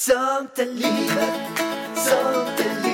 Sånt är livet, sånt är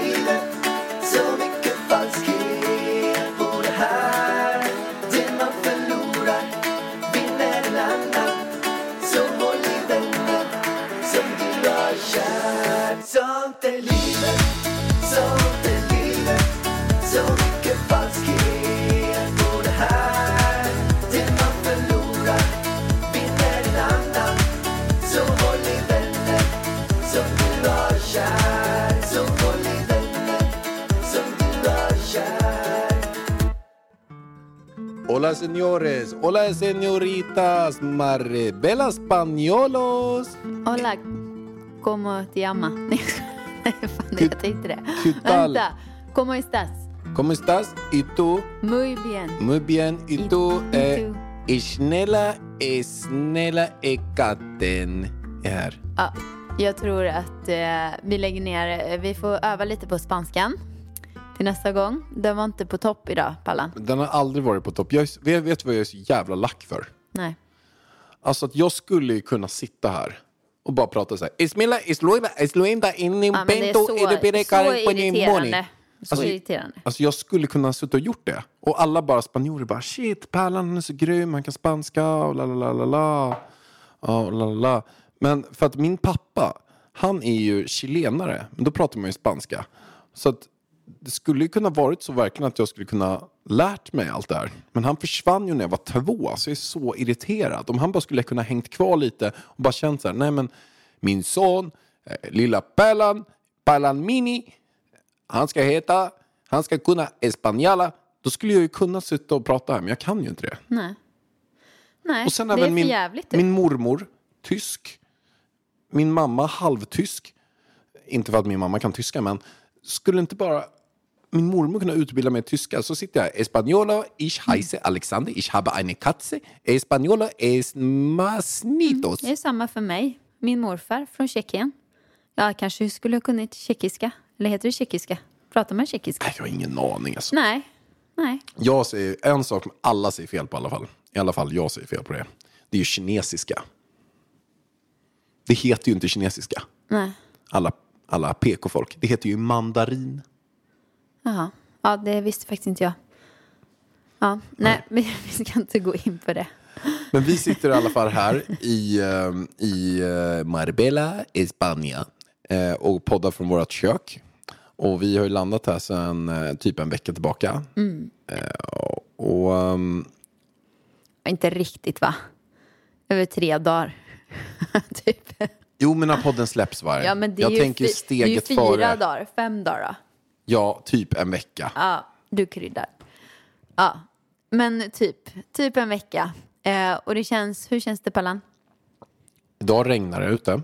Hola señores, hola señoritas, Maribela Spañolos. Hola, como te llama? Nej, fan, ¿Qué- qué tal? ¿cómo estás? ¿Cómo estás? ¿Y tú? Muy bien. Muy bien. ¿Y ¿Y- tú? y Eh, tú? Isnella Ekaten är här. Ja, jag tror att eh, vi lägger ner, eh, vi får öva lite på spanskan till nästa gång. Den var inte på topp idag, Pallan. Den har aldrig varit på topp. Jag, är- vet, du vad jag är så jävla lack för? Nej. Alltså att jag skulle ju kunna sitta här och bara prata så här. Ismila, isluinda, Ja, men det är inimpento, så, så irriterande. Så Alltså, irriterande. Alltså jag skulle kunna suttit och gjort det. Och alla bara spanjorer bara shit, Pärlan är så grym, han kan spanska och la la la la. Ja, la la la. Men för att min pappa, han är ju chilenare, men då pratar man ju spanska. Så att det skulle ju kunna varit så verkligen att jag skulle kunna lärt mig allt det här. Men han försvann ju när jag var två, så jag är så irriterad. Om han bara skulle kunna hängt kvar lite och bara känt så här, nej men min son, eh, lilla Pärlan, Pärlan Mini, han ska heta, han ska kunna espanjala. Då skulle jag ju kunna sitta och prata här, men jag kan ju inte det. Nej. Nej, Och sen det är även för min, jävligt. min mormor, tysk. Min mamma, halvtysk. Inte för att min mamma kan tyska, men skulle inte bara min mormor kunna utbilda mig i tyska så sitter jag Española, ich heiße Alexander, ich habe eine Katze, Española es masnitos. Det är samma för mig. Min morfar från Tjeckien. Jag kanske skulle ha kunnat tjeckiska. Eller heter det tjeckiska? Pratar man tjeckiska? Nej, jag har ingen aning alltså. Nej. Nej. Jag säger en sak som alla säger fel på i alla fall. I alla fall jag säger fel på det. Det är ju kinesiska. Det heter ju inte kinesiska. Nej. Alla, alla PK-folk. Det heter ju mandarin. Jaha. Ja, det visste faktiskt inte jag. Ja, nej, vi, vi ska inte gå in på det. Men vi sitter i alla fall här i, eh, i eh, Marbella, España eh, och poddar från vårt kök. Och vi har ju landat här sedan eh, typ en vecka tillbaka. Eh, och ehm, Inte riktigt, va? Över tre dagar. typ. jo, men när podden släpps var Ja, men det är Jag ju, tänker fi- det är ju steget fyra före. dagar. Fem dagar, då. Ja, typ en vecka. Ja, du kryddar. Ja, men typ, typ en vecka. Eh, och det känns, hur känns det Pallan? Idag regnar det ute.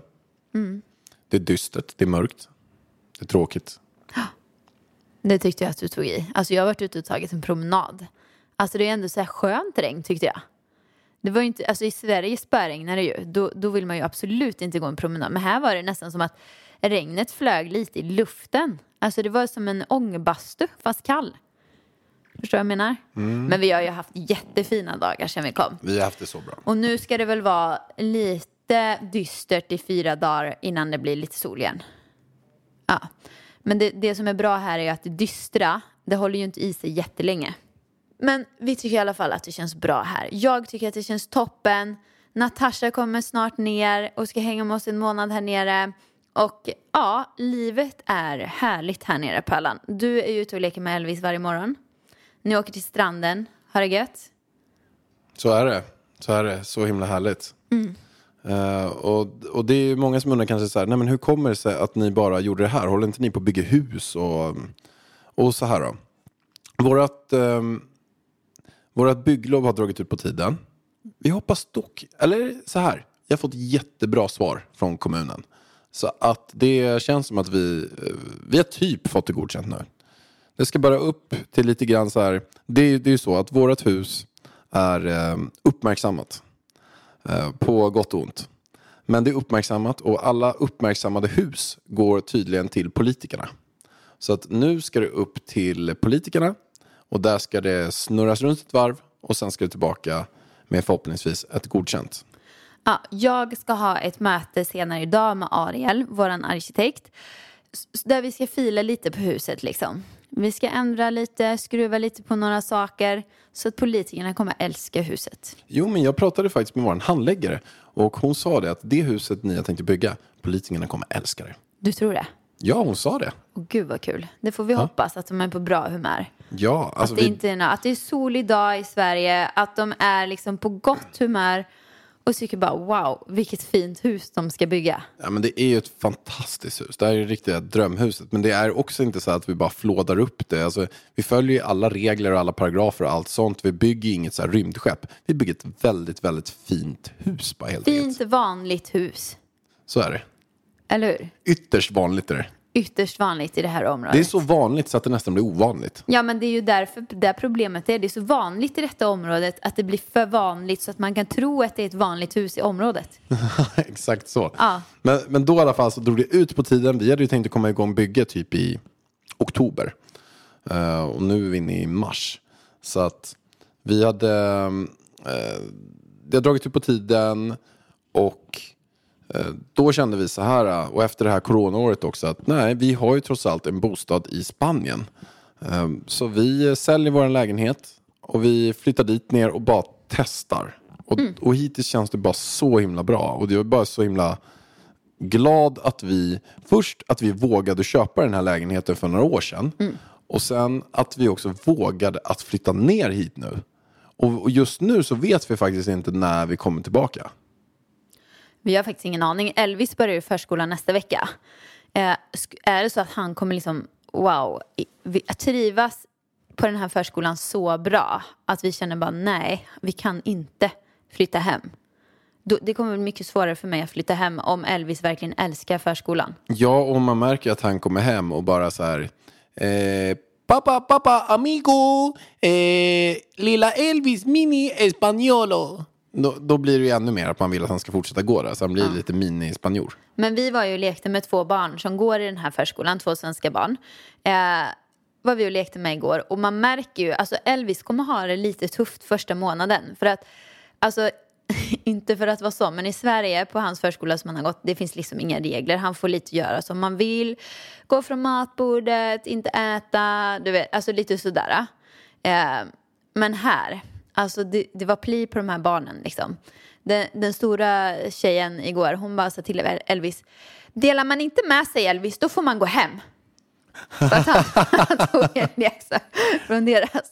Mm. Det är dystert, det är mörkt. Det är tråkigt. Det tyckte jag att du tog i. Alltså jag har varit ute och tagit en promenad. Alltså det är ändå så här skönt regn tyckte jag. Det var ju inte, alltså i Sverige spöregnar det ju. Då, då vill man ju absolut inte gå en promenad. Men här var det nästan som att regnet flög lite i luften. Alltså det var som en ångbastu fast kall. Förstår du vad jag menar? Men vi har ju haft jättefina dagar sedan vi kom. Vi har haft det så bra. Och nu ska det väl vara lite dystert i fyra dagar innan det blir lite sol igen. Ja. Men det, det som är bra här är att det dystra, det håller ju inte i sig jättelänge. Men vi tycker i alla fall att det känns bra här. Jag tycker att det känns toppen. Natasha kommer snart ner och ska hänga med oss en månad här nere. Och ja, livet är härligt här nere på Allan. Du är ute och leker med Elvis varje morgon. Ni åker till stranden, har det gött? Så är det. Så är det. Så himla härligt. Eh, och, och det är ju många som undrar kanske så här, nej men hur kommer det sig att ni bara gjorde det här? Håller inte ni på att bygga hus och, och så här då? Vårat, um, vårat bygglov har dragit ut på tiden. Vi hoppas dock, eller så här, jag har fått jättebra svar från kommunen. Så att det känns som att vi, vi har typ fått det godkänt nu. Det ska bara upp till lite grann så här. Det, är- det är ju så att vårt hus är eh, uppmärksammat. Eh, på gott och ont. Men det är uppmärksammat och alla uppmärksammade hus går tydligen till politikerna. Så att nu ska det upp till politikerna och där ska det snurras runt ett varv och sen ska det tillbaka med förhoppningsvis ett godkänt. Ja, jag ska ha ett möte senare idag med Ariel, våran arkitekt. Där vi ska fila lite på huset liksom. Vi ska ändra lite, skruva lite på några saker. Så att politikerna kommer älska huset. Jo, men jag pratade faktiskt med vår handläggare och hon sa det att det huset ni har tänkt bygga, politikerna kommer älska det. Du tror det? Ja, hon sa det. Och gud vad kul. Det får vi hoppas att de är på bra humör. Ja, alltså att, det vi, inte är, att det är solig dag i Sverige, att de är liksom på gott humör och tycker bara wow, vilket fint hus de ska bygga. ja, men det är ju ett fantastiskt hus. Det här är det riktiga drömhuset. Men det är också inte så att vi bara flådar upp det. Alltså, vi följer ju alla regler och alla paragrafer och allt sånt. Vi bygger inget så här rymdskepp. Vi bygger ett väldigt, väldigt fint hus bara helt enkelt. Fint vanligt hus, Så är det. eller hur? Ytterst vanligt är det. Ytterst vanligt i det här området. Det är så vanligt så att det nästan blir ovanligt. Ja, men det är ju därför det problemet är. Det är så vanligt i detta området att det blir för vanligt så att man kan tro att det är ett vanligt hus i området. Exakt så. Ja. Men, men då i alla fall så drog det ut på tiden. Vi hade ju tänkt att komma igång bygget typ i oktober. Eh, och nu är vi inne i mars. Så att vi hade... eh, det har dragit ut på tiden och då kände vi så här, eh, och efter det här coronaåret också, att nej, vi har ju trots allt en bostad i Spanien. Eh, så vi säljer vår lägenhet och vi flyttar dit ner och bara testar. Och, och hittills känns det bara så himla bra. Och det är bara så himla glad att vi, först att vi vågade köpa den här lägenheten för några år sedan. Och sen att vi också vågade att flytta ner hit nu. Och, och just nu så vet vi faktiskt inte när vi kommer tillbaka. Vi har faktiskt ingen aning. Elvis börjar ju förskolan nästa vecka. Eh, är det så att han kommer liksom, wow, trivas på den här förskolan så bra att vi känner bara nej, vi kan inte flytta hem. Då, det kommer bli mycket svårare för mig att flytta hem om Elvis verkligen älskar förskolan. Ja, och man märker att han kommer hem och bara så här... Eh, pappa, pappa, amigo, eh, lilla Elvis mini españolo. Då, då blir det ju ännu mer att man vill att han ska fortsätta gå där, så han blir lite mini-spanjor. Men vi var ju och lekte med två barn som går i den här förskolan, två svenska barn. Eh, var vi och lekte med igår och man märker ju, alltså Elvis kommer ha det lite tufft första månaden. För att, alltså inte för att vara så, men i Sverige på hans förskola som han har gått, det finns liksom inga regler. Han får lite göra som man vill. Gå från matbordet, inte äta, du vet, alltså lite sådär. Eh, men här, alltså det, det var pli på de här barnen liksom. Den, den stora tjejen igår, hon bara sa till Elvis, delar man inte med sig Elvis, då får man gå hem. För att han, han tog en läxa från deras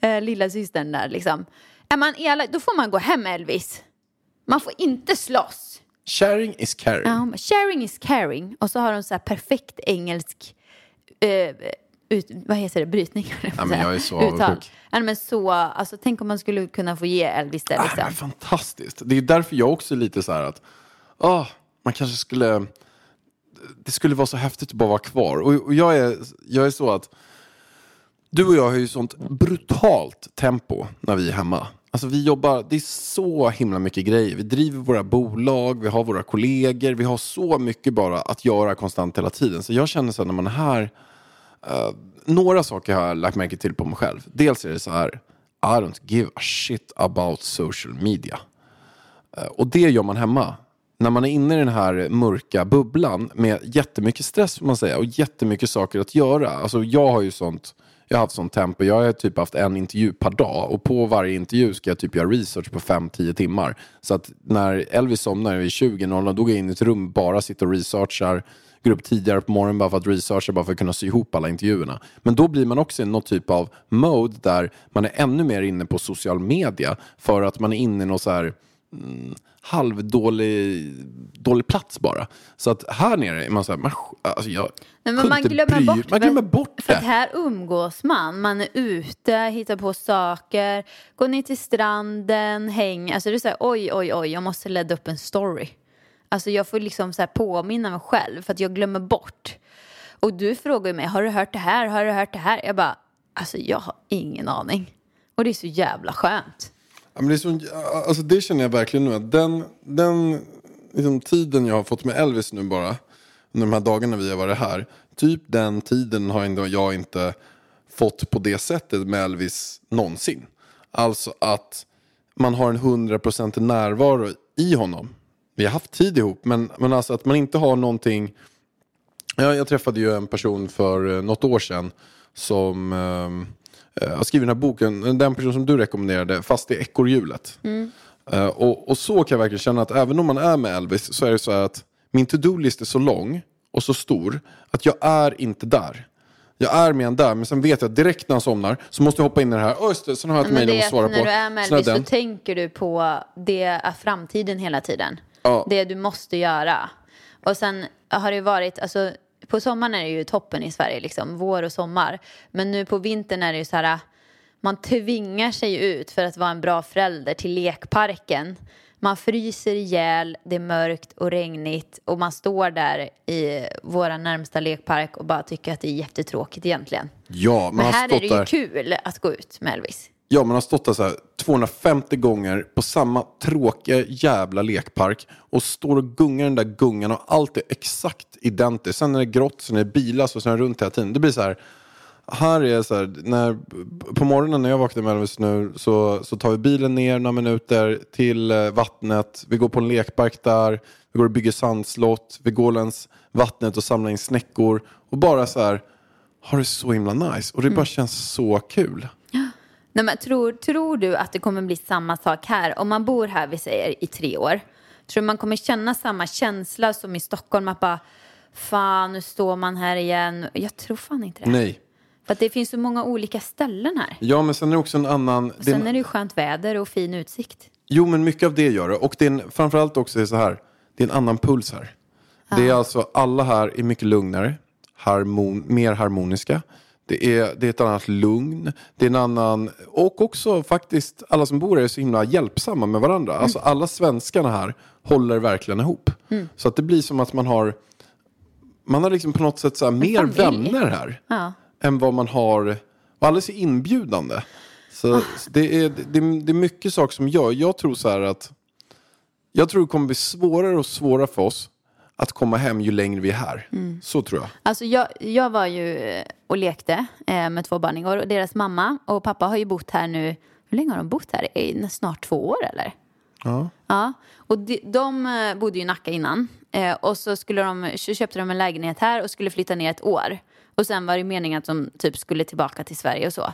eh, lilla systern där liksom. Är man elak, då får man gå hem Elvis. Man får inte slåss. Sharing is caring. Ja, sharing is caring. Och så har de så här perfekt engelsk, eh, ut, vad heter det, brytning? höll Ja, men jag är så avundsjuk. Ja, men så, alltså, tänk om man skulle kunna få ge Elvis det Ah, liksom. men fantastiskt. Det är därför jag också är lite så här att ah, man kanske skulle... Det skulle vara så häftigt att bara vara kvar. Och, och jag, är, jag är så att du och jag har ju sånt brutalt tempo när vi är hemma. Alltså vi jobbar, det är så himla mycket grejer. Vi driver våra bolag, vi har våra kollegor, vi har så mycket bara att göra konstant hela tiden. Så jag känner så här när man är här, Eh, några saker har jag lagt märke till på mig själv. Dels är det så här, I don't give a shit about social media. Eh, och det gör man hemma. När man är inne i den här mörka bubblan med jättemycket stress får man säga och jättemycket saker att göra. Alltså jag har ju sånt, jag har haft sånt tempo. Jag har typ haft en intervju per dag och på varje intervju ska jag typ göra research på 5-10 timmar. Så att när Elvis somnar vid 20.00 då går jag in i ett rum, bara sitter och researchar, går upp tidigare på morgonen bara för att researcha, bara för att kunna sy ihop alla intervjuerna. Men då blir man också i något typ av mode där man är ännu mer inne på social media för att man är inne i något så här mm, halvdålig dålig plats bara. Så att här nere är man så här, man, alltså jag Nej, men man glömmer bry- bort, Man glömmer bort För att det. här umgås man. Man är ute, hittar på saker, går ner till stranden, hänger. Alltså det är så här, oj, oj, oj, jag måste ladda upp en story. Alltså jag får liksom så här påminna mig själv för att jag glömmer bort. Och du frågar ju mig, har du hört det här, har du hört det här? Jag bara, alltså jag har ingen aning. Och det är så jävla skönt. Ja, men det, är så, alltså det känner jag verkligen nu. Att den den liksom, tiden jag har fått med Elvis nu bara. Under de här dagarna vi har varit här. Typ den tiden har ändå jag inte fått på det sättet med Elvis någonsin. Alltså att man har en hundraprocentig närvaro i honom. Vi har haft tid ihop, men, men alltså att man inte har någonting... Jag, jag träffade ju en person för eh, något år sedan som eh, har skrivit den här boken, den person som du rekommenderade, Fast är ekorrhjulet. Eh, och, och så kan jag verkligen känna att även om man är med Elvis så är det så här att min to-do-list är så lång och så stor att jag är inte där. Jag är med en där, men sen vet jag att direkt när han somnar så måste jag hoppa in i det här. Det, sen har jag ett mejl jag måste svara att när på. du är med Elvis så tänker du på det framtiden hela tiden. Ja. Det du måste göra. Och sen har det varit, alltså på sommaren är det ju toppen i Sverige liksom, vår och sommar. Men nu på vintern är det ju så här, man tvingar sig ut för att vara en bra förälder till lekparken. Man fryser ihjäl, det är mörkt och regnigt och man står där i våra närmsta lekpark och bara tycker att det är jättetråkigt egentligen. Ja, Men här är det ju där. kul att gå ut med Elvis. Ja, man har stått där så här 250 gånger på samma tråkiga jävla lekpark och står och gungar den där gungan och allt är exakt identiskt. Sen är det grått, sen är det bilar och sen är det runt hela tiden. Det blir så här, här är så här, när, på morgonen när jag vaknar med Elvis nu så, så tar vi bilen ner några minuter till eh, vattnet. Vi går på en lekpark där, vi går och bygger sandslott, vi går längs vattnet och samlar in snäckor och bara så här, har det så himla nice. Och det bara känns så kul. Nej, men tror, tror du att det kommer bli samma sak här? Om man bor här, vi säger, i tre år. Tror du man kommer känna samma känsla som i Stockholm? Att bara, fan, nu står man här igen. Jag tror fan inte det. Nej. För att det finns så många olika ställen här. Ja, men sen är det också en annan... en- Sen är det ju skönt väder och fin utsikt. Jo, men mycket av det gör det. Och det är en, framförallt också är det så här, det är en annan puls här. Det är alltså, alla här är mycket lugnare, harmon, mer harmoniska. Det är, det är ett annat lugn, det är en annan, och också faktiskt alla som bor här är så himla hjälpsamma med varandra. Alltså alla svenskarna här håller verkligen ihop. Så att det blir som att man har, man har liksom på något sätt så här mer vänner här. Ja. än vad man har, och alldeles är inbjudande. Så Ah. det, är, det, det är mycket saker som gör, jag tror så här att, jag tror det kommer bli svårare och svårare för oss att komma hem ju längre vi är här. Mm. Så tror jag. Alltså jag, jag var ju eh, och lekte eh, med två barn igår och deras mamma och pappa har ju bott här nu, hur länge har de bott här? I snart två år eller? Ja. Ja, och de, de eh, bodde ju i Nacka innan. Eh, och så, skulle de, så köpte de en lägenhet här och skulle flytta ner ett år. Och sen var det meningen att de typ skulle tillbaka till Sverige och så.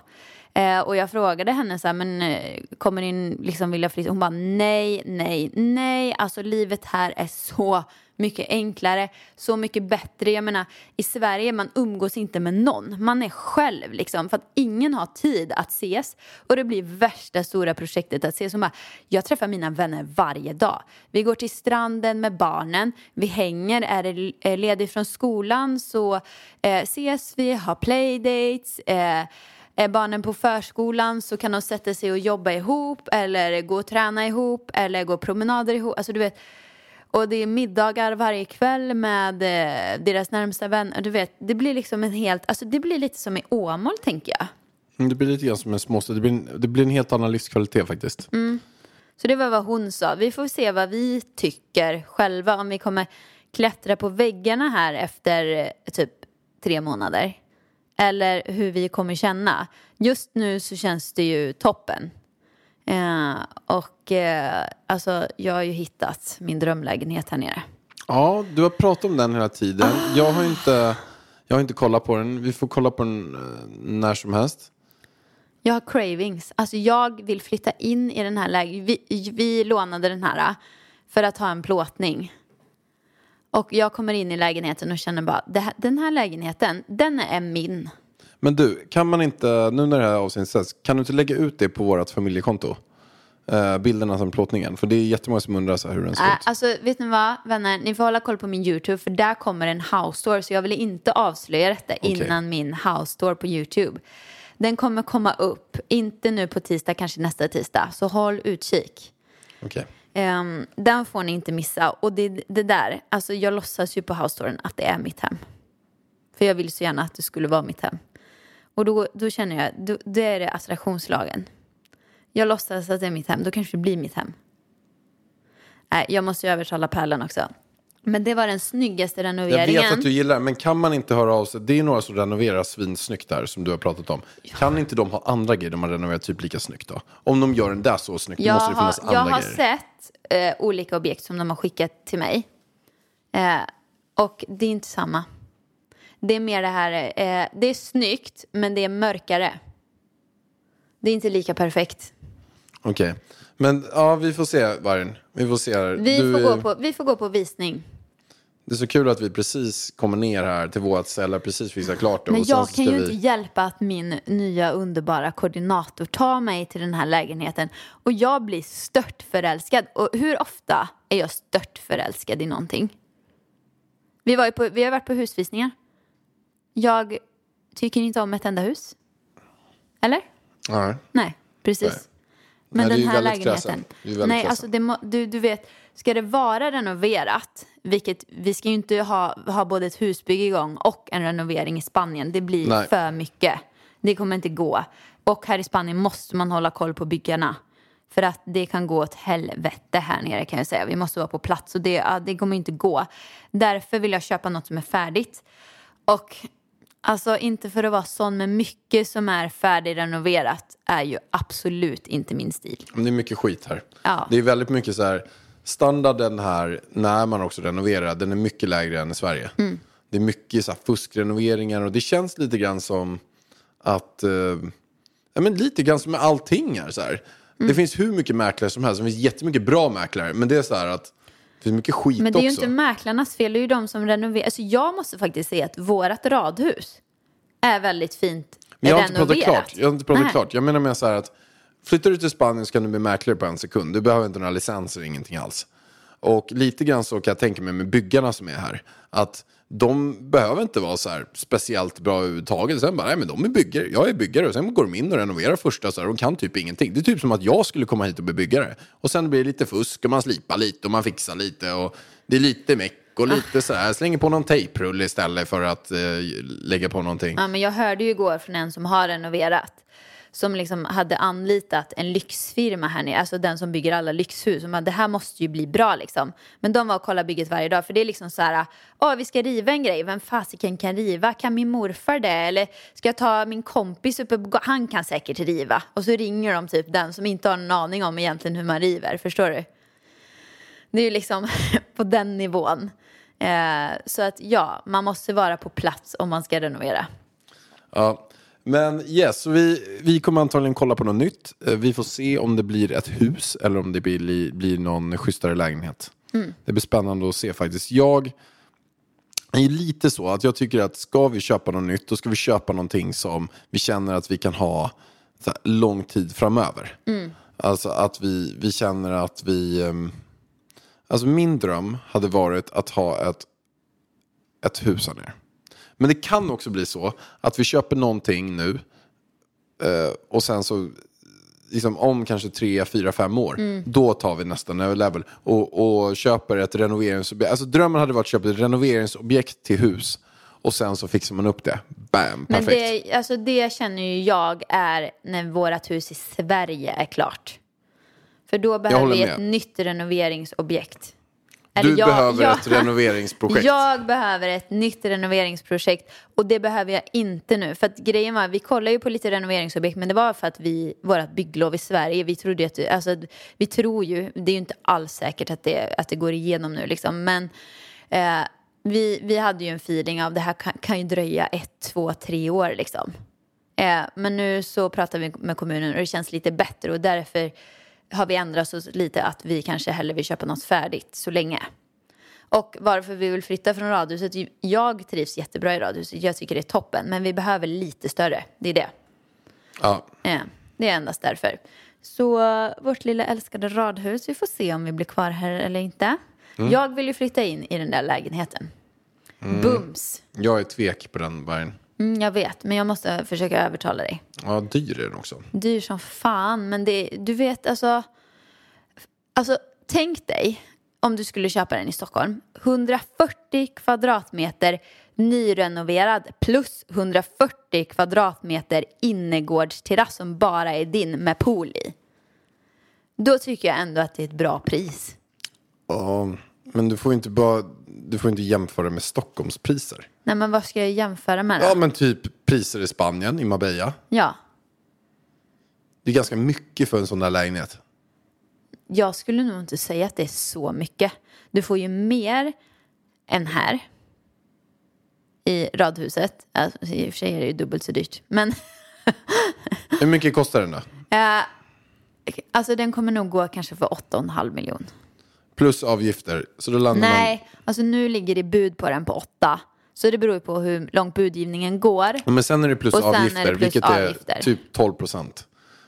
Eh, och jag frågade henne så här, men eh, kommer ni liksom vilja flytta? Hon bara nej, nej, nej. Alltså livet här är så mycket enklare, så mycket bättre. Jag menar, i Sverige man umgås inte med någon. Man är själv liksom, för att ingen har tid att ses. Och det blir värsta stora projektet att ses. Som bara, jag träffar mina vänner varje dag. Vi går till stranden med barnen, vi hänger, är det ledigt ledig från skolan så eh, ses vi, har playdates. Eh, är barnen på förskolan så kan de sätta sig och jobba ihop eller gå och träna ihop eller gå promenader ihop. Alltså du vet, och det är middagar varje kväll med eh, deras närmsta vänner. Du vet, det blir liksom en helt, alltså det blir lite som i Åmål tänker jag. Mm, Det blir lite grann som en småstad, det blir, en- det blir en helt annan livskvalitet faktiskt. Mm. Så det var vad hon sa. Vi får se vad vi tycker själva om vi kommer klättra på väggarna här efter eh, typ tre månader. Eller hur vi kommer känna. Just nu så känns det ju toppen. Eh, och eh, alltså jag har ju hittat min drömlägenhet här nere. Ja, du har pratat om den hela tiden. Jag har inte, jag har inte kollat på den. Vi får kolla på den eh, när som helst. Jag har cravings. Alltså jag vill flytta in i den här lägenheten. Vi, vi lånade den här äh, för att ha en plåtning. Och jag kommer in i lägenheten och känner bara, här, den här lägenheten, den är min. Men du, kan man inte, nu när det här avsnittet sätts, kan du inte lägga ut det på vårt familjekonto? Eh, bilderna som plåtningen. För det är jättemånga som undrar så här hur den ser Äh, ut. alltså vet ni vad, vänner, ni får hålla koll på min YouTube för där kommer en house tour så jag vill inte avslöja detta innan min house tour på YouTube. Den kommer komma upp, inte nu på tisdag, kanske nästa tisdag, så håll utkik. Okej. Ehm, den får ni inte missa. Och det, det där, alltså jag låtsas ju på house att det är mitt hem. För jag vill så gärna att det skulle vara mitt hem. Och då, då känner jag, då, då är det attraktionslagen. Jag låtsas att det är mitt hem, då kanske det blir mitt hem. Nej, jag måste ju övertala Pärlan också. Men det var den snyggaste Jag renoveringen. vet att du gillar men kan man inte höra av sig? Det är några som renoverar svinsnyggt där, som du har pratat om. Kan inte de ha andra grejer de har renoverat typ lika snyggt då? Om de gör den där så snyggt, jag måste det har, finnas jag andra har grejer. sett eh, olika objekt som de har skickat till mig. Eh, och det är inte samma. Det är mer det här, eh, det är snyggt men det är mörkare. Det är inte lika perfekt. Okej. Men ja, vi får se, Vargen. Vi får se. här. Vi, Du, får, gå på, vi får gå på visning. Det är så kul att vi precis kommer ner här till vårt ställe, precis fixar klart det. Men jag kan ju vi... inte hjälpa att min nya underbara koordinator tar mig till den här lägenheten. Och jag blir stört förälskad. Och hur ofta är jag stört förälskad i någonting? Vi, var på, vi har varit på husvisningar. Jag tycker inte om ett enda hus. Eller? Ja. Nej, precis. Nej. Men Nej, den här lägenheten. Nej, alltså det du, du vet, ska det vara renoverat, vilket vi ska ju inte ha, ha både ett husbygge igång och en renovering i Spanien. Det blir Nej. för mycket. Det kommer inte gå. Och här i Spanien måste man hålla koll på byggarna. För att det kan gå åt helvete här nere kan jag säga. Vi måste vara på plats och det, ja, det kommer inte gå. Därför vill jag köpa något som är färdigt. Och alltså inte för att vara sån, men mycket som är färdigrenoverat är ju absolut inte min stil. Det är mycket skit här. Ja. Det är väldigt mycket så här, standarden här när man också renoverar, den är mycket lägre än i Sverige. Mm. Det är mycket så här fuskrenoveringar och det känns lite grann som att, eh, ja men lite grann som med allting här så här. Mm. Det finns hur mycket mäklare som helst, det finns jättemycket bra mäklare, men det är så här att finns mycket skit Men det är ju också. inte mäklarnas fel, det är ju de som renoverar. Alltså jag måste faktiskt säga att vårt radhus är väldigt fint Men jag har inte pratat renoverat. klart. Jag har inte pratat Nej. klart. Jag menar med så här att flyttar du till Spanien så kan du bli mäklare på en sekund. Du behöver inte några licenser, ingenting alls. Och lite grann så kan jag tänka mig med byggarna som är här. Att de behöver inte vara så här speciellt bra överhuvudtaget. Sen bara, nej men de är byggare, jag är byggare. Och sen går de in och renoverar första så här, och kan typ ingenting. Det är typ som att jag skulle komma hit och bli byggare. Och sen blir det lite fusk och man slipar lite och man fixar lite. Och det är lite meck och lite så här. Slänger på någon tejprulle istället för att eh, lägga på någonting. Ja, men jag hörde ju igår från en som har renoverat. Som liksom hade anlitat en lyxfirma här nere, alltså den som bygger alla lyxhus. Och man, det här måste ju bli bra liksom. Men de var och kollade bygget varje dag. För det är liksom så här, åh vi ska riva en grej, vem fasiken kan riva? Kan min morfar det? Eller ska jag ta min kompis uppe på, han kan säkert riva. Och så ringer de typ den som inte har någon aning om egentligen hur man river, förstår du? Det är ju liksom på den nivån. Eh, så att ja, man måste vara på plats om man ska renovera. Ja, men yes, vi, vi kommer antagligen kolla på något nytt. Eh, Vi får se om det blir ett hus eller om det blir, blir någon schysstare lägenhet. Det blir spännande att se faktiskt. Jag är lite så att jag tycker att ska vi köpa något nytt, då ska vi köpa någonting som vi känner att vi kan ha här, lång tid framöver. Alltså att vi, vi känner att vi... ehm, Alltså min dröm hade varit att ha ett, ett hus här nere. Men det kan också bli så att vi köper någonting nu eh, och sen så liksom om kanske tre, fyra, fem år, då tar vi nästa level och, och köper ett renoveringsobjekt. Alltså drömmen hade varit att köpa ett renoveringsobjekt till hus och sen så fixar man upp det. Bam, Men perfekt. det, alltså det känner ju jag är när vårt hus i Sverige är klart. För då behöver vi ett nytt renoveringsobjekt. Du jag- behöver jag- ett renoveringsprojekt. Jag behöver ett nytt renoveringsprojekt och det behöver jag inte nu. För att grejen var, vi kollade ju på lite renoveringsobjekt men det var för att vi, vårat bygglov i Sverige, vi trodde ju att, alltså vi tror ju, det är ju inte alls säkert att det, att det går igenom nu liksom. Men eh, vi, vi hade ju en feeling av det här kan, kan ju dröja ett, två, tre år liksom. Eh, men nu så pratar vi med kommunen och det känns lite bättre och därför har vi ändrat oss lite att vi kanske hellre vill köpa något färdigt så länge. Och varför vi vill flytta från radhuset, jag trivs jättebra i radhuset, jag tycker det är toppen, men vi behöver lite större, det är det. Ja. Eh, det är endast därför. Så vårt lilla älskade radhus, vi får se om vi blir kvar här eller inte. Jag vill ju flytta in i den där lägenheten. Bums! Jag är tvek på den vargen. Mm, jag vet, men jag måste försöka övertala dig. Ja, dyr är den också. dyr som fan. Men det, du vet alltså, alltså tänk dig om du skulle köpa den i Stockholm. 140 kvadratmeter nyrenoverad plus 140 kvadratmeter innergårdsterrass som bara är din med pool i. Då tycker jag ändå att det är ett bra pris. Ja, men du får inte bara... du får inte jämföra med Stockholmspriser. Nej, men vad ska jag jämföra med då? Ja, men typ priser i Spanien, i Marbella. ja. Det är ganska mycket för en sån där lägenhet. Jag skulle nog inte säga att det är så mycket. Du får ju mer än här i radhuset. Alltså, I och för sig är det ju dubbelt så dyrt. Men Hur mycket kostar den då? eh, alltså den kommer nog gå kanske för 8,5 miljon. Plus avgifter. Så då landar man... Nej, alltså nu ligger det bud på den på 8. Så det beror ju på hur långt budgivningen går. Men sen är det plus Och sen är det avgifter, plus vilket avgifter. är typ 12 procent.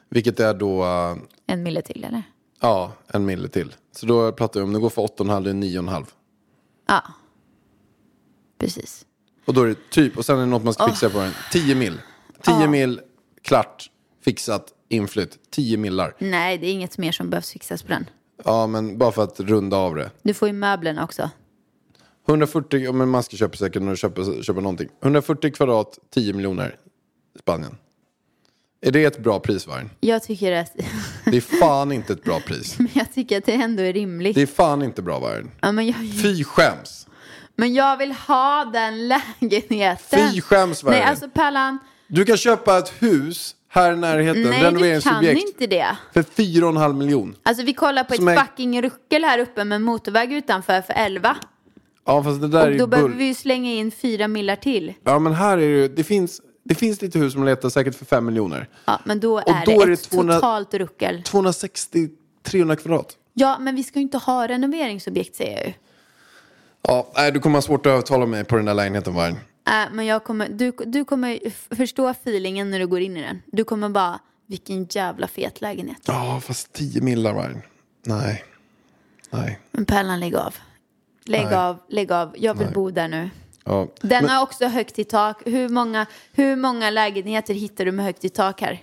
Vilket är då, eh, En mille till eller? ja, en mille till. Så då pratar vi om, det går för 8,5, det är 9,5. Ja. Precis. Och då är det typ, och sen är det något man ska fixa på den. 10 mil. 10 mil, klart, fixat, inflytt. 10 millar. Nej, det är inget mer som behövs fixas på den. Ja, men bara för att runda av det. Du får ju möblerna också. 140, ja, men man ska köpa säkert när du köper, köper någonting. 140 kvadrat, 10 miljoner. Spanien. Är det ett bra pris, Vargen? Jag tycker att, Det är fan inte ett bra pris. men jag tycker att det ändå är rimligt. Det är fan inte bra, Vargen. Ja, men, jag, Fy skäms. men jag vill ha den lägenheten. Fy skäms, Nej, Vargen. alltså Pallan. Du kan köpa ett hus här i närheten, Nej, du kan inte det. för 4,5 miljon. Alltså vi kollar på Som ett är- fucking ruckel här uppe med motorväg utanför för 11. Ja, fast det där är Och ju då behöver vi ju slänga in fyra millar till. Ja, men här är det ju, det finns, det finns lite hus som letar säkert för 5 miljoner. Ja, men då är då det är ett 200 totalt ruckel. 260-300 kvadrat. Ja, men vi ska ju inte ha renoveringsobjekt säger jag ju. Ja, nej, du kommer ha svårt att övertala mig på den där lägenheten, Vargen. Äh, men jag kommer, du, du kommer förstå feelingen när du går in i den. Du kommer bara, vilken jävla fet lägenhet. Ja, fast 10 millar, Vargen. Nej. Nej. Men Pärlan, lägg av. Lägg Nej. av, lägg av. Jag vill bo där nu. Ja. Den Men- har också högt i tak. Hur många, hur många lägenheter hittar du med högt i tak här?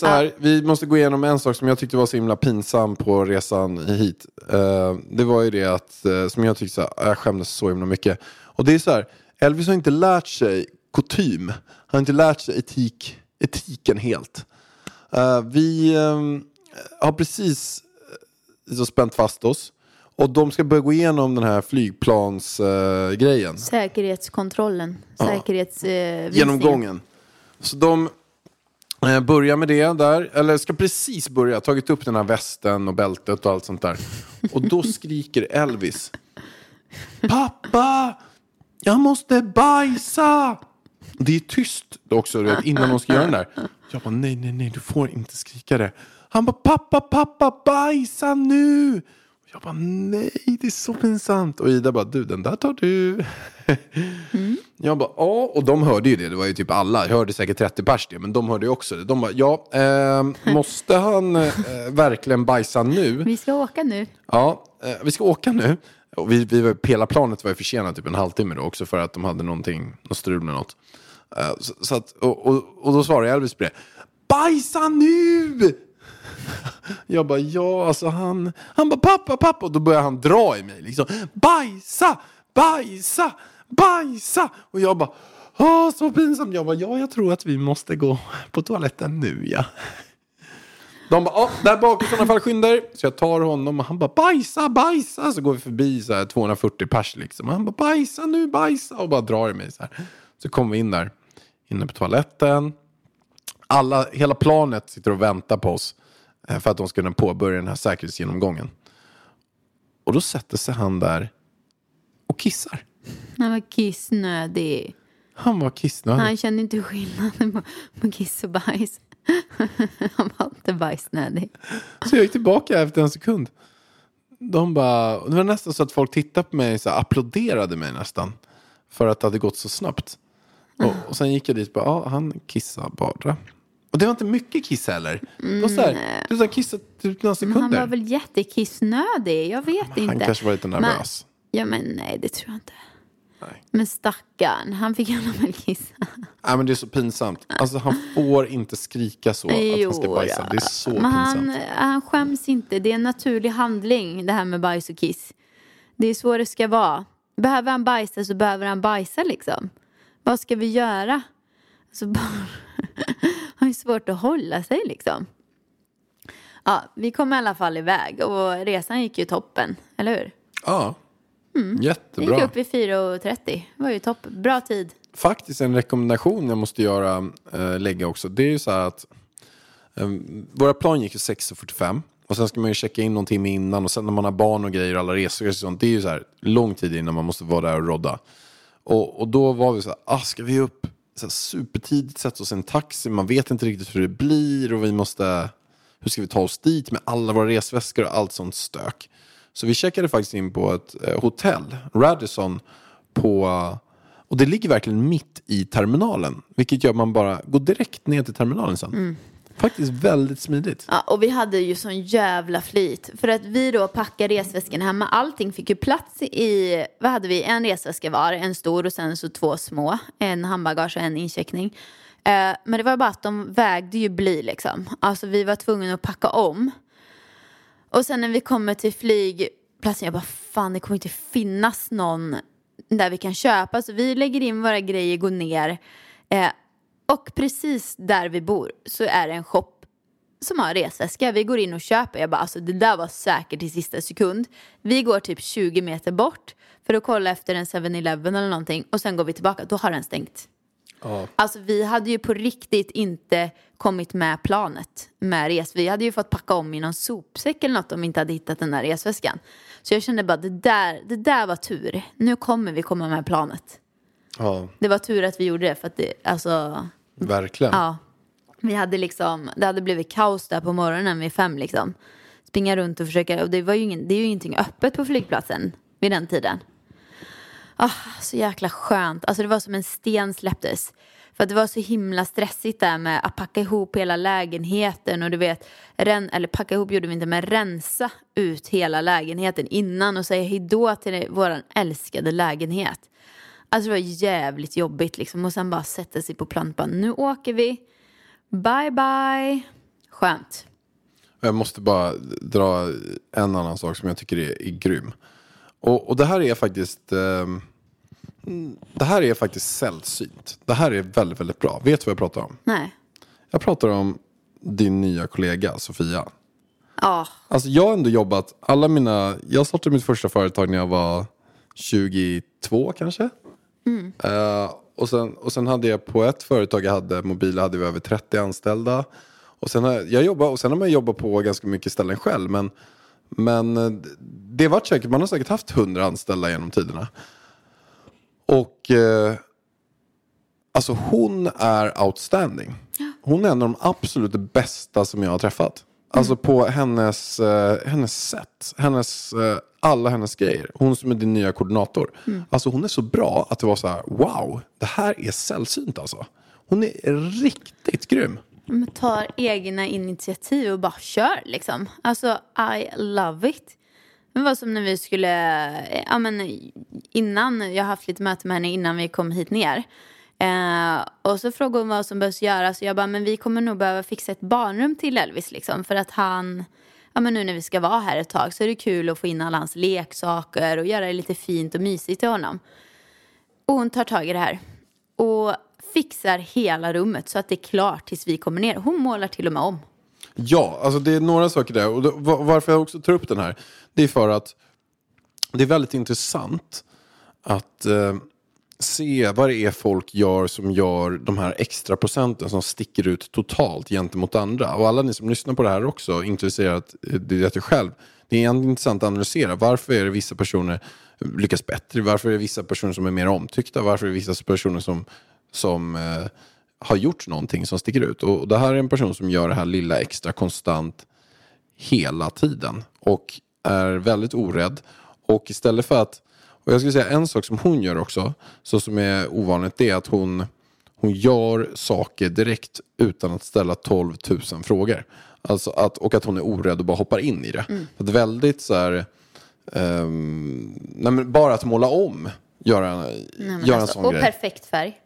så här, vi måste gå igenom en sak som jag tyckte var så himla pinsam på resan hit. Eh, det var ju det att, eh, som jag tyckte, så här, jag skämdes så himla mycket. Och det är så här, Elvis har inte lärt sig kutym. Han har inte lärt sig etik, etiken helt. Eh, vi eh, har precis så spänt fast oss. Och de ska börja gå igenom den här flygplansgrejen. grejen Säkerhetskontrollen. Säkerhets, genomgången. Så de Eh, börja med det där, eller ska precis börja, tagit upp den här västen och bältet och allt sånt där. Och då skriker Elvis. Pappa! Jag måste bajsa! Det är tyst också vet, innan de ska göra den där. Jag bara nej, nej, nej, du får inte skrika det. Han bara pappa, pappa, bajsa nu! Jag bara nej, det är så pinsamt. Och Ida bara du, den där tar du. Jag bara ja, och de hörde ju det. Det var ju typ alla. Jag hörde säkert 30 pers det, men de hörde ju också det. De bara ja, eh, måste han eh, verkligen bajsa nu? Vi ska åka nu. Ja, eh, vi ska åka nu. Och vi, vi hela planet var ju försenat typ en halvtimme då också för att de hade någonting, något strul med något. Eh, så, så att, och, och, och då svarade Elvis på det. Bajsa nu! Jag bara ja, alltså han, han bara pappa, pappa. Och då börjar han dra i mig liksom. Bajsa, bajsa, bajsa. Och jag bara, åh så pinsamt. Jag bara ja, jag tror att vi måste gå på toaletten nu ja. De bara, "Ja, där bak i sådana fall skyndar. Så jag tar honom och han bara bajsa, bajsa. Så går vi förbi så här 240 pers liksom. Och han bara bajsa nu, bajsa. Och bara drar i mig så här. Så kommer vi in där, inne på toaletten. Alla, hela planet sitter och väntar på oss eh, För att de ska kunna påbörja den här säkerhetsgenomgången. Och då sätter sig han där och kissar. Han var kissnödig. Han var kissnödig. Han kände inte skillnaden på, på kiss och bajs. Han var inte bajsnödig. Så jag gick tillbaka efter en sekund. De bara, det var nästan så att folk tittade på mig och applåderade mig nästan. För att det hade gått så snabbt. Och, och sen gick jag dit och bara, ja han kissade bara. Och det var inte mycket kiss heller. Det var så här, det var kissat typ några Men han sekunder. var väl jättekissnödig? Jag vet inte. Han kanske var lite Men- nervös. Ja men nej det tror jag inte. Nej. Men stackarn, han fick alla fall kissa. Nej men det är så pinsamt. Alltså han får inte skrika så att han ska bajsa. Det är så men pinsamt. han, han skäms inte. Det är en naturlig handling det här med bajs och kiss. Det är så det ska vara. Behöver han bajsa så behöver han bajsa liksom. Vad ska vi göra? Bara... han har svårt att hålla sig liksom. Ja, vi kom i alla fall iväg och resan gick ju toppen, eller hur? Ja, Vi gick jättebra. upp vid 4.30. Det var ju topp. Bra tid. Faktiskt en rekommendation jag måste göra, äh, lägga också. Det är ju så här att eh, våra plan gick ju 6.45 och sen ska man ju checka in någon timme innan och sen när man har barn och grejer och alla resor och sånt. Det är ju så här lång tid innan man måste vara där och rodda. Och, och då var vi så här, ah, ska vi upp så här, supertidigt, sätta oss i en taxi, man vet inte riktigt hur det blir och vi måste, hur ska vi ta oss dit med alla våra resväskor och allt sånt stök. Så vi checkade faktiskt in på ett eh, hotell, Radisson, på, och det ligger verkligen mitt i terminalen. Vilket gör att man bara går direkt ner till terminalen sen. Mm. Faktiskt väldigt smidigt. Ja, och vi hade ju sån jävla flyt. För att vi då packade resväskan hemma. Allting fick ju plats i, vad hade vi? En resväska var, en stor och sen så två små. En handbagage och en incheckning. Eh, men det var bara att de vägde ju bly liksom. Alltså vi var tvungna att packa om. Och sen när vi kommer till flygplatsen, jag bara fan det kommer inte finnas någon där vi kan köpa. Så vi lägger in våra grejer, går ner. Eh, och precis där vi bor så är det en shop som har resväska. Vi går in och köper. Jag bara alltså det där var säkert i sista sekund. Vi går typ 20 meter bort för att kolla efter en 7-Eleven eller någonting. Och sen går vi tillbaka, då har den stängt. Alltså vi hade ju på riktigt inte kommit med planet med res. Vi hade ju fått packa om i någon sopsäck eller något om vi inte hade hittat den där resväskan. Så jag kände bara det där, det där var tur. Nu kommer vi komma med planet. Ja, Det var tur att vi gjorde det för att det, alltså, verkligen. ja. Vi hade liksom, det hade blivit kaos där på morgonen vid fem liksom. Springa runt och försöka, och det var ju ingen, det är ju ingenting öppet på flygplatsen vid den tiden. Oh, så jäkla skönt. Alltså det var som en sten släpptes. För att det var så himla stressigt där med att packa ihop hela lägenheten och du vet, ren, eller packa ihop gjorde vi inte, men rensa ut hela lägenheten innan och säga hejdå till vår älskade lägenhet. Alltså det var jävligt jobbigt liksom och sen bara sätta sig på plan bara, nu åker vi, bye bye. Skönt. Jag måste bara dra en annan sak som jag tycker är, är grym. Och, och det här är faktiskt mm, Det här är faktiskt sällsynt. Det här är väldigt, väldigt bra. Vet du vad jag pratar om? Nej. Jag pratar om din nya kollega Sofia. Ja, Alltså jag har ändå jobbat, alla mina, jag startade mitt första företag när jag var 22 kanske. Eh, och, sen, och sen hade jag på ett företag jag hade, mobila hade vi över 30 anställda. Och sen har jag, jobbat, och sen har man jobbat på ganska mycket ställen själv. Men, men eh, det var säkert, man har säkert haft 100 anställda genom tiderna. Och eh, alltså hon är outstanding. Hon är en av de absolut bästa som jag har träffat. Alltså på hennes, eh, hennes sätt, hennes, eh, alla hennes grejer. Hon som är din nya koordinator. Alltså hon är så bra att det var så här, wow, det här är sällsynt alltså. Hon är riktigt grym. men tar egna initiativ och bara kör liksom. Alltså I love it. Det var som när vi skulle, ja men innan, jag har haft lite möte med henne innan vi kom hit ner. Eh, och så frågade hon vad som behövs göras och jag bara, men vi kommer nog behöva fixa ett barnrum till Elvis liksom. För att han, ja men nu när vi ska vara här ett tag så är det kul att få in alla hans leksaker och göra det lite fint och mysigt till honom. Och hon tar tag i det här. Och fixar hela rummet så att det är klart tills vi kommer ner. Hon målar till och med om. Ja, alltså det är några saker där. Och varför jag också tar upp den här, det är för att det är väldigt intressant att eh, se vad det är folk gör som gör de här extra procenten som sticker ut totalt gentemot andra. Och alla ni som lyssnar på det här också, intresserat, eh, det vet jag själv, det är intressant att analysera. Varför är det vissa personer lyckas bättre? Varför är det vissa personer som är mer omtyckta? Varför är det vissa personer som, som eh, har gjort någonting som sticker ut? Och det här är en person som gör det här lilla extra konstant hela tiden och är väldigt orädd. Och istället för att, och jag skulle säga en sak som hon gör också, så som är ovanligt, det är att hon, hon gör saker direkt utan att ställa 12 000 frågor. Alltså att, och att hon är orädd och bara hoppar in i det. Att väldigt så här, ehm, nej, bara att måla om, göra, Nej, göra en alltså, sån och grej. perfekt färg.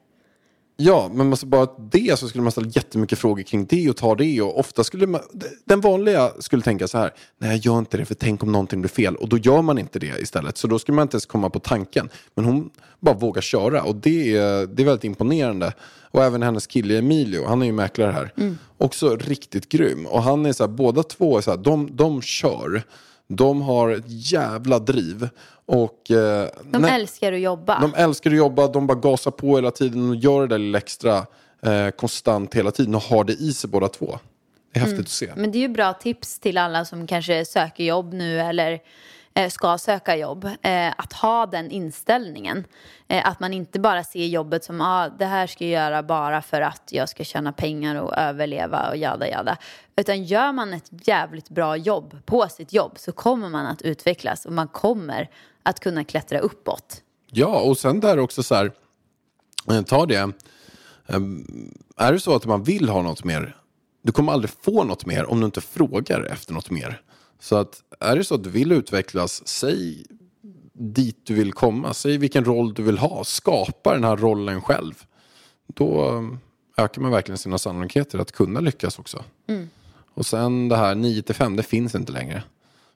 Ja, men alltså bara det så skulle man ställa jättemycket frågor kring det och ta det. Och ofta skulle man, den vanliga skulle tänka så här, nej jag gör inte det för tänk om någonting blir fel. Och då gör man inte det istället. Så då skulle man inte ens komma på tanken. Men hon bara vågar köra och det är, det är väldigt imponerande. Och även hennes kille Emilio, han är ju mäklare här. Också riktigt grym. Och han är så här, båda två är så här, de, de kör. De har ett jävla driv. Och, eh, De nej- älskar att jobba. de älskar att jobba, de bara gasar på hela tiden och gör det där lilla extra eh, konstant hela tiden och har det i sig båda två. Det är häftigt att se. Men det är ju bra tips till alla som kanske söker jobb nu eller Eh, ska söka jobb. Eh, att ha den inställningen. Eh, att man inte bara ser jobbet som ah, det här ska jag göra bara för att jag ska tjäna pengar och överleva och jada jada. Utan gör man ett jävligt bra jobb på sitt jobb så kommer man att utvecklas och man kommer att kunna klättra uppåt. Ja, och sen där också så här, ta det. Är det så att man vill ha något mer, du kommer aldrig få något mer om du inte frågar efter något mer. Så att är det så att du vill utvecklas, säg dit du vill komma, säg vilken roll du vill ha, skapa den här rollen själv. Då eh, ökar man verkligen sina sannolikheter att kunna lyckas också. Och sen det här 9 till 5, det finns inte längre.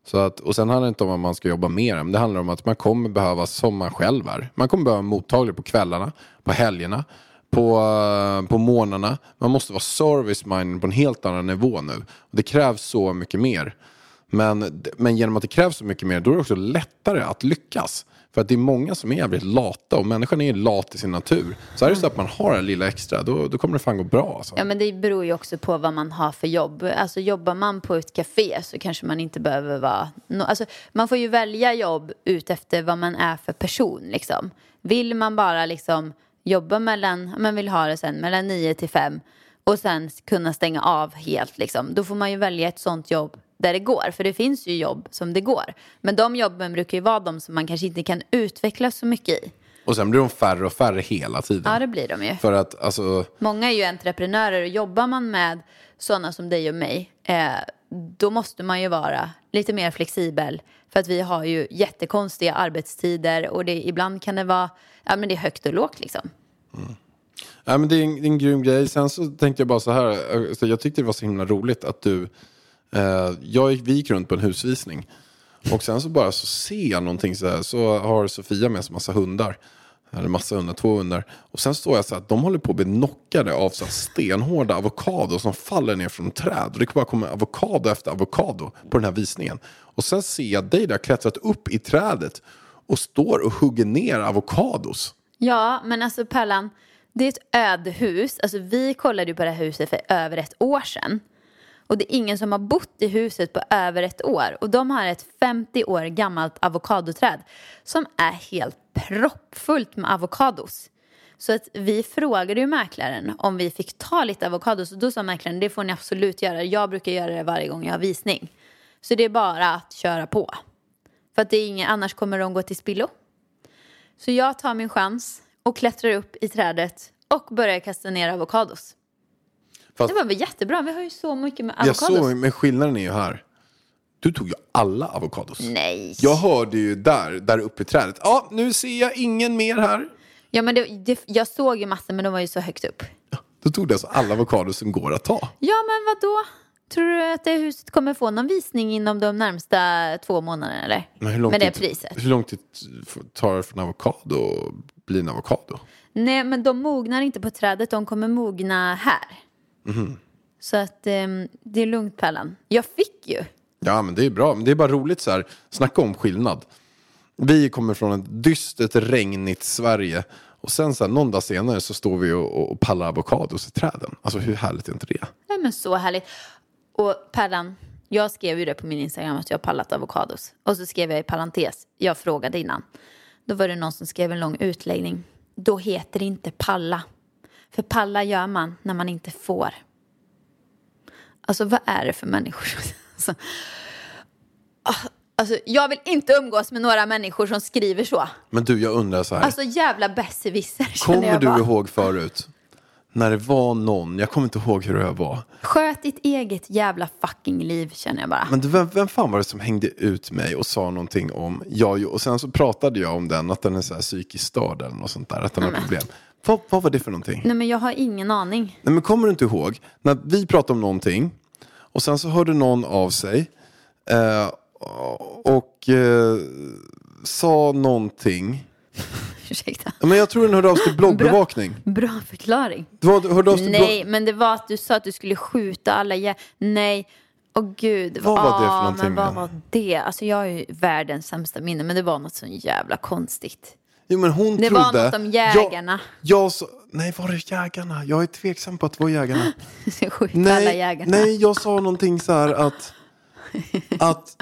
Så att, och sen handlar det inte om att man ska jobba mer, men det handlar om att man kommer behöva, som man själv är, man kommer behöva mottaglig på kvällarna, på helgerna, på, eh, på morgnarna. Man måste vara service minded på en helt annan nivå nu. Och det krävs så mycket mer. Men, men genom att det krävs så mycket mer, då är det också lättare att lyckas. För att det är många som är jävligt lata och människan är lat i sin natur. Så är det så att man har det lilla extra, då, då kommer det fan gå bra. Alltså. Ja, men det beror ju också på vad man har för jobb. Alltså jobbar man på ett café så kanske man inte behöver vara... No, alltså, man får ju välja jobb ut efter vad man är för person. Liksom. Vill man bara liksom jobba mellan, man vill ha det sen, mellan 9 till 5 och sen kunna stänga av helt, liksom, då får man ju välja ett sånt jobb där det går. För det finns ju jobb som det går. Men de jobben brukar ju vara de som man kanske inte kan utvecklas så mycket i. Och sen blir de färre och färre hela tiden. Ja, det blir de ju. För att alltså, Många är ju entreprenörer och jobbar man med sådana som dig och mig eh, då måste man ju vara lite mer flexibel för att vi har ju jättekonstiga arbetstider och det, ibland kan det vara ja, men det är högt och lågt liksom. Ja, men det, är en, det är en grym grej. Sen så tänkte jag bara så här. eh, Så jag tyckte det var så himla roligt att du... Eh, jag gick, vi gick runt på en husvisning. Och sen så bara så ser jag någonting så här. Så har Sofia med sig massa hundar. Eller massa hundar, två hundar. Och sen står jag så här att de håller på att bli knockade av så här stenhårda avokado som faller ner från träd. Och det bara kommer avokado efter avokado på den här visningen. Och sen ser jag dig där klättrat upp i trädet och står och hugger ner avokados. Ja, men alltså Pärlan, det är ett ödehus. Alltså vi kollade ju på det här huset för över ett år sedan. Och det är ingen som har bott i huset på över ett år. Och de har ett 50 år gammalt avokadoträd som är helt proppfullt med avokados. Så att vi frågade ju mäklaren om vi fick ta lite avokados och då sa mäklaren det får ni absolut göra. Jag brukar göra det varje gång jag har visning. Så det är bara att köra på. För att det är ingen, annars kommer de gå till spillo. Så jag tar min chans och klättrar upp i trädet och börjar kasta ner avokados. Fast- Det var väl jättebra, vi har ju så mycket med Jag avokados. såg, men skillnaden är ju här. Du tog ju alla avokados. Nej. Jag hörde ju där, där uppe i trädet. Ja, nu ser jag ingen mer här. Ja, men det, det, jag såg ju massor men de var ju så högt upp. Då tog du alltså alla avokados som går att ta. Ja men vad då? Tror du att det huset kommer få någon visning inom de närmsta två månaderna eller? Men hur lång Med det tid, priset? Hur lång tid tar det för en avokado att bli en avokado? Nej men de mognar inte på trädet, de kommer mogna här. Mhm. Så att ehm, det är lugnt Pärlan. Jag fick ju. Ja, men det är bra. Det är bara roligt så här. Snacka om skillnad. Vi kommer från ett dystert, regnigt Sverige. Och sen så här, någon dag senare så står vi och, och pallar avokados i träden. Alltså hur härligt är inte det? Nej men så härligt. Och Pärlan, jag skrev ju det på min Instagram att jag har pallat avokados. Och så skrev jag i parentes, jag frågade innan. Då var det någon som skrev en lång utläggning. Då heter det inte palla. För palla gör man när man inte får. Alltså vad är det för människor? Alltså, ah, alltså, jag vill inte umgås med några människor som skriver så. Men du, jag undrar så här. Alltså jävla besserwisser Kommer du bara. ihåg förut? när det var någon, jag kommer inte ihåg hur det var. Sköt ditt eget jävla fucking liv känner jag bara. Men du, vem, vem fan var det som hängde ut mig och sa någonting om, ja, och sen så pratade jag om den, att den är så här psykiskt störd eller något sånt där, att den har problem. Vad, vad var det för någonting? Nej men jag har ingen aning. Nej men kommer du inte ihåg, när vi pratade om någonting och sen så hörde någon av sig eh, och eh, sa någonting. Ursäkta. Men jag tror den hörde av sig till bloggbevakning. Bra förklaring. Det var, hörde av sig till blogg... Nej, men det var att du sa att du skulle skjuta alla jä... Nej. Åh gud. Vad var det för Ah, någonting Men vad var det? Alltså jag har ju världens sämsta minne, men det var något så jävla konstigt. Jo, men hon Det var trodde... något om jägarna. Jag, jag. Nej, var det jägarna? Jag är tveksam på att det var jägarna. Skjuta alla Nej, jägarna. nej, jag sa någonting så här att... att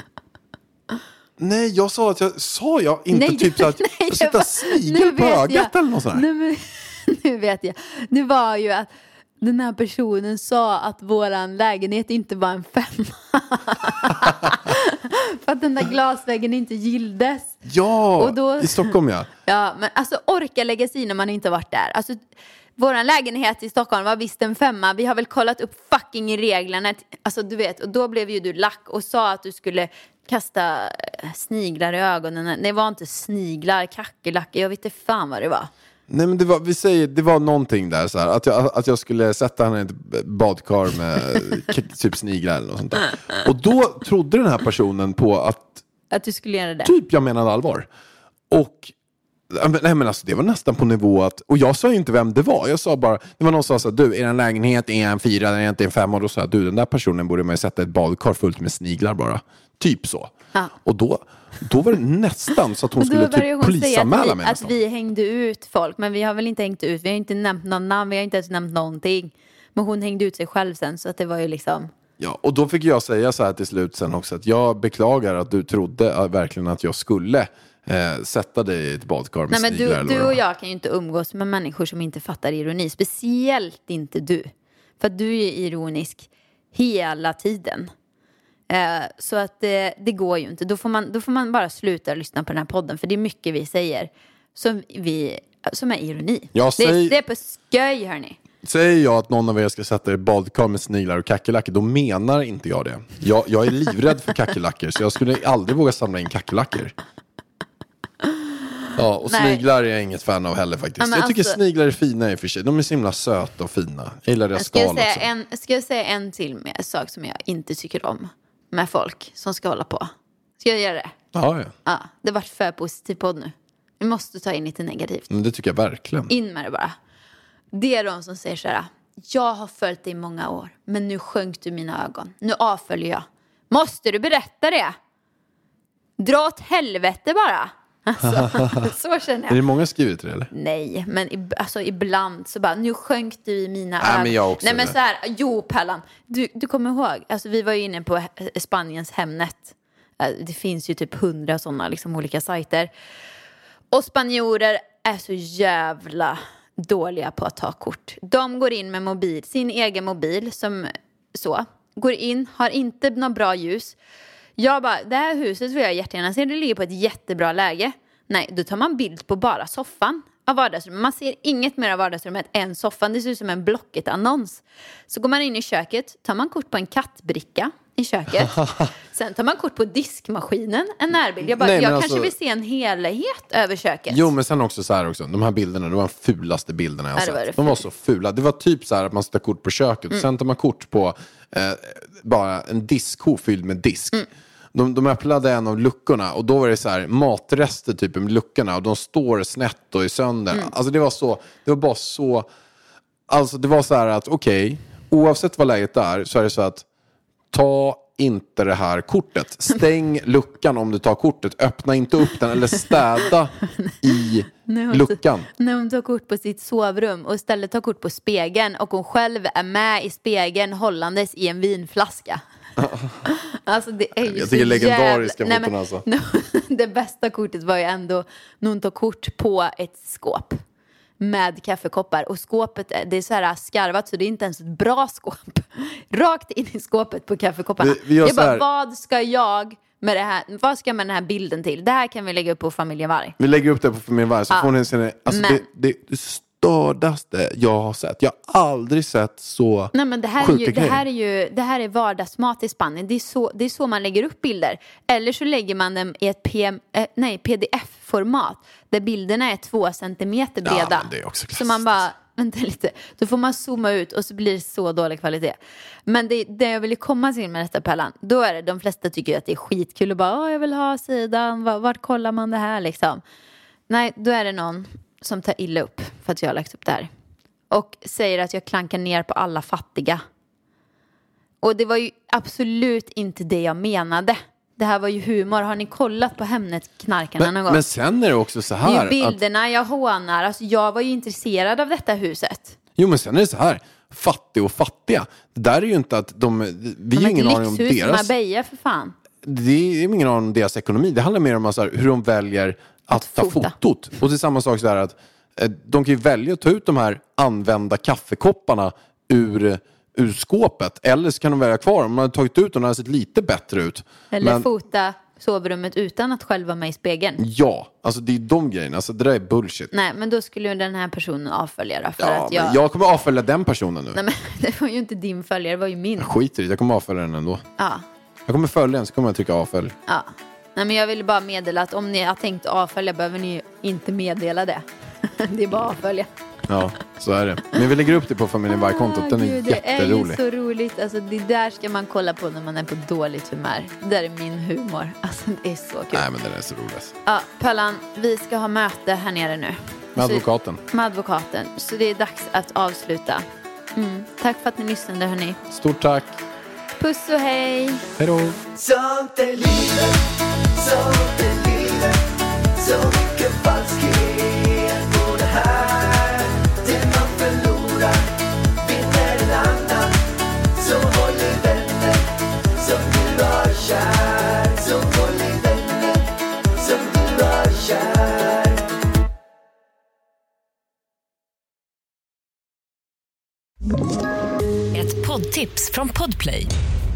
nej, jag sa att jag... Sa jag inte Nej, typ så att nej, jag var- snigel nu på vet ögat jag. eller något sånt men, nu vet jag. Det var ju att den här personen sa att våran lägenhet inte var en femma. För att den där glasväggen inte gilldes. Ja, då- i Stockholm ja. Ja, men alltså orka lägga sig i när man inte varit där. Alltså, våran lägenhet i Stockholm var visst en femma. Vi har väl kollat upp fucking reglerna. Alltså du vet, och då blev ju du lack och sa att du skulle kasta eh, sniglar i ögonen. Det var inte sniglar, kackerlackor, jag vet inte fan vad det var. Nej men det var, vi säger, det var någonting där så här, att jag, att jag skulle sätta henne i ett badkar med typ sniglar eller något sånt där. Och då trodde den här personen på att Att du skulle göra det. typ jag menade allvar. Och Nej men alltså det var nästan på nivå att, och jag sa ju inte vem det var, jag sa bara, det var någon som sa så här, du, er lägenhet är en fyra, är inte en femma, och då sa jag, du den där personen borde man ju sätta ett badkar fullt med sniglar bara. Typ så. Ja. Och då, då var det nästan så att hon skulle typ polisanmäla att, vi, mig att nästan. vi hängde ut folk. Men vi har väl inte hängt ut, vi har inte nämnt någon namn, vi har inte ens nämnt någonting. Men hon hängde ut sig själv sen så att det var ju liksom. Ja, och då fick jag säga så här till slut sen också att jag beklagar att du trodde äh, verkligen att jag skulle eh, sätta dig i ett badkar med Nej men sniglar du, du och jag kan ju inte umgås med människor som inte fattar ironi. Speciellt inte du. För att du är ironisk hela tiden. Eh, så att det, det går ju inte. Då får, man, då får man bara sluta lyssna på den här podden. För det är mycket vi säger som, vi, som är ironi. Ja, det, säg- det är på skoj hörni. Säger jag att någon av er ska sätta er i badkar med sniglar och kackerlackor, då menar inte jag det. Jag, jag är livrädd för kackerlackor, så jag skulle aldrig våga samla in kackerlackor. Ja, och Nej. sniglar är jag inget fan av heller faktiskt. Ja, jag tycker alltså- sniglar är fina i och för sig. De är så himla söta och fina. Jag gillar deras skal också. en, ska jag säga en till med sak som jag inte tycker om med folk som ska hålla på? Ska jag göra det? Ja, ja. Ja, det vart för positiv podd nu. Vi måste ta in lite negativt. Men det tycker jag verkligen. In med det bara. Det är de som säger så här. Jag har följt dig i många år, men nu sjönk du mina ögon. Nu avföljer jag. Måste du berätta det? Dra åt helvete bara. Alltså, så känner Är det jag. många skrivit det eller? Nej, men ib- alltså, ibland så bara, nu sjönk du i mina Nej, ögon. men jag också Nej, men så här, jo Pellan, du, du kommer ihåg, alltså, vi var ju inne på Spaniens Hemnet. Eh, Det finns ju typ hundra sådana liksom, olika sajter. Och spanjorer är så jävla dåliga på att ta kort. De går in med mobil, sin egen mobil som så. Går in, har inte något bra ljus. Jag bara, det här huset vill jag jättegärna se. Det ligger på ett jättebra läge. Nej, då tar man bild på bara soffan av vardagsrummet. Man ser inget mer av vardagsrummet än soffan. Det ser ut som en Blocket-annons. Så går man in i köket, tar man kort på en kattbricka i köket. Sen tar man kort på diskmaskinen, en närbild. Jag bara, Nej, jag alltså- kanske vill se en helhet över köket. Jo men sen också så här också, de här bilderna, det var de fulaste bilderna jag har var sett. det De var så fula. Det var typ så här att man tar kort på köket, Mm. sen tar man kort på eh, bara en diskho fylld med disk. Mm. De, de öppnade en av luckorna och då var det så här matrester typ i luckorna och de står snett och är sönder. Mm. Alltså det var så, det var bara så, alltså det var så här att okej, oavsett vad läget är så är det så att ta inte det här kortet. Stäng luckan om du tar kortet. Öppna inte upp den eller städa i luckan. När hon tar kort på sitt sovrum och istället tar kort på spegeln och hon själv är med i spegeln hållandes i en vinflaska. Alltså det är ju Jag så tycker legendariska jävla... foton alltså. Det bästa kortet var ju ändå när hon tar kort på ett skåp med kaffekoppar och skåpet är- det är så här skarvat så det är inte ens ett bra skåp. Rakt in i skåpet på kaffekopparna. Vi- vi jag bara, vad ska jag med det här, vad ska jag med den här bilden till? Det här kan vi lägga upp på familjen Varg. Vi lägger upp det på Familjen Varg så Ja. får ni se det. Alltså Men- det, det stördaste jag har sett. Jag har aldrig sett så Nej men det här, är sjuka ju, det grejer. här är ju det här är vardagsmat i Spanien. Det är, så, det är så man lägger upp bilder. Eller så lägger man dem i ett PM, eh, nej, pdf-format där bilderna är två centimeter Ja, breda. men det är också så man bara, vänta lite, då får man zooma ut och så blir det så dålig kvalitet. Men det, det jag ville komma till med detta Pellan, då är det de flesta tycker ju att det är skitkul och bara, jag vill ha sidan, vart, vart kollar man det här liksom? Nej, då är det någon som tar illa upp för att jag har lagt upp det här. Och säger att jag klankar ner på alla fattiga. Och det var ju absolut inte det jag menade. Det här var ju humor. Har ni kollat på Hemnet-knarkarna men, någon gång? men sen är det också så det är här. ju att, bilderna jag hånar. Alltså, jag var ju intresserad av detta huset. jo men sen är det så här. Fattig och fattiga. Det där är ju inte att de... Vi har har ingen aning om deras... Marbella för fan. Det är ingen aning om deras ekonomi. Det handlar mer om så här, hur de väljer att, ta fota. fotot. Och det är samma sak så här att eh, de kan ju välja att ta ut de här använda kaffekopparna ur, ur skåpet. Eller så kan de välja kvar. Om man har tagit ut dem, de hade sett lite bättre ut. Eller Men- fota sovrummet utan att själv vara med i spegeln. Ja, alltså det är de grejerna. Alltså det där är bullshit. Nej, men då skulle ju den här personen avfölja då, för ja, att jag... jag kommer avfölja den personen nu. Nej, men det var ju inte din följare, det var ju min. Jag skiter i det, jag kommer avfölja den ändå. Ja. Jag kommer följa den så kommer jag trycka avfölj. Ja. Nej, men jag ville bara meddela att om ni har tänkt avfölja behöver ni inte meddela det. det är bara att avfölja. Ja, så är det. Men vi lägger upp det på familjen Varg-kontot. Den Ah, är gud, Det är ju jätterolig. så roligt. Alltså, det där ska man kolla på när man är på dåligt humör. Det där är min humor. Alltså, det är så kul. Nej, men den är så rolig. alltså. Ja, Pöllan, vi ska ha möte här nere nu. Med Så- advokaten. Med advokaten. Så det är dags att avsluta. Mm. Tack för att ni lyssnade, hörni. Stort tack. Puss och hej! Hej då. Ett poddtips från Podplay.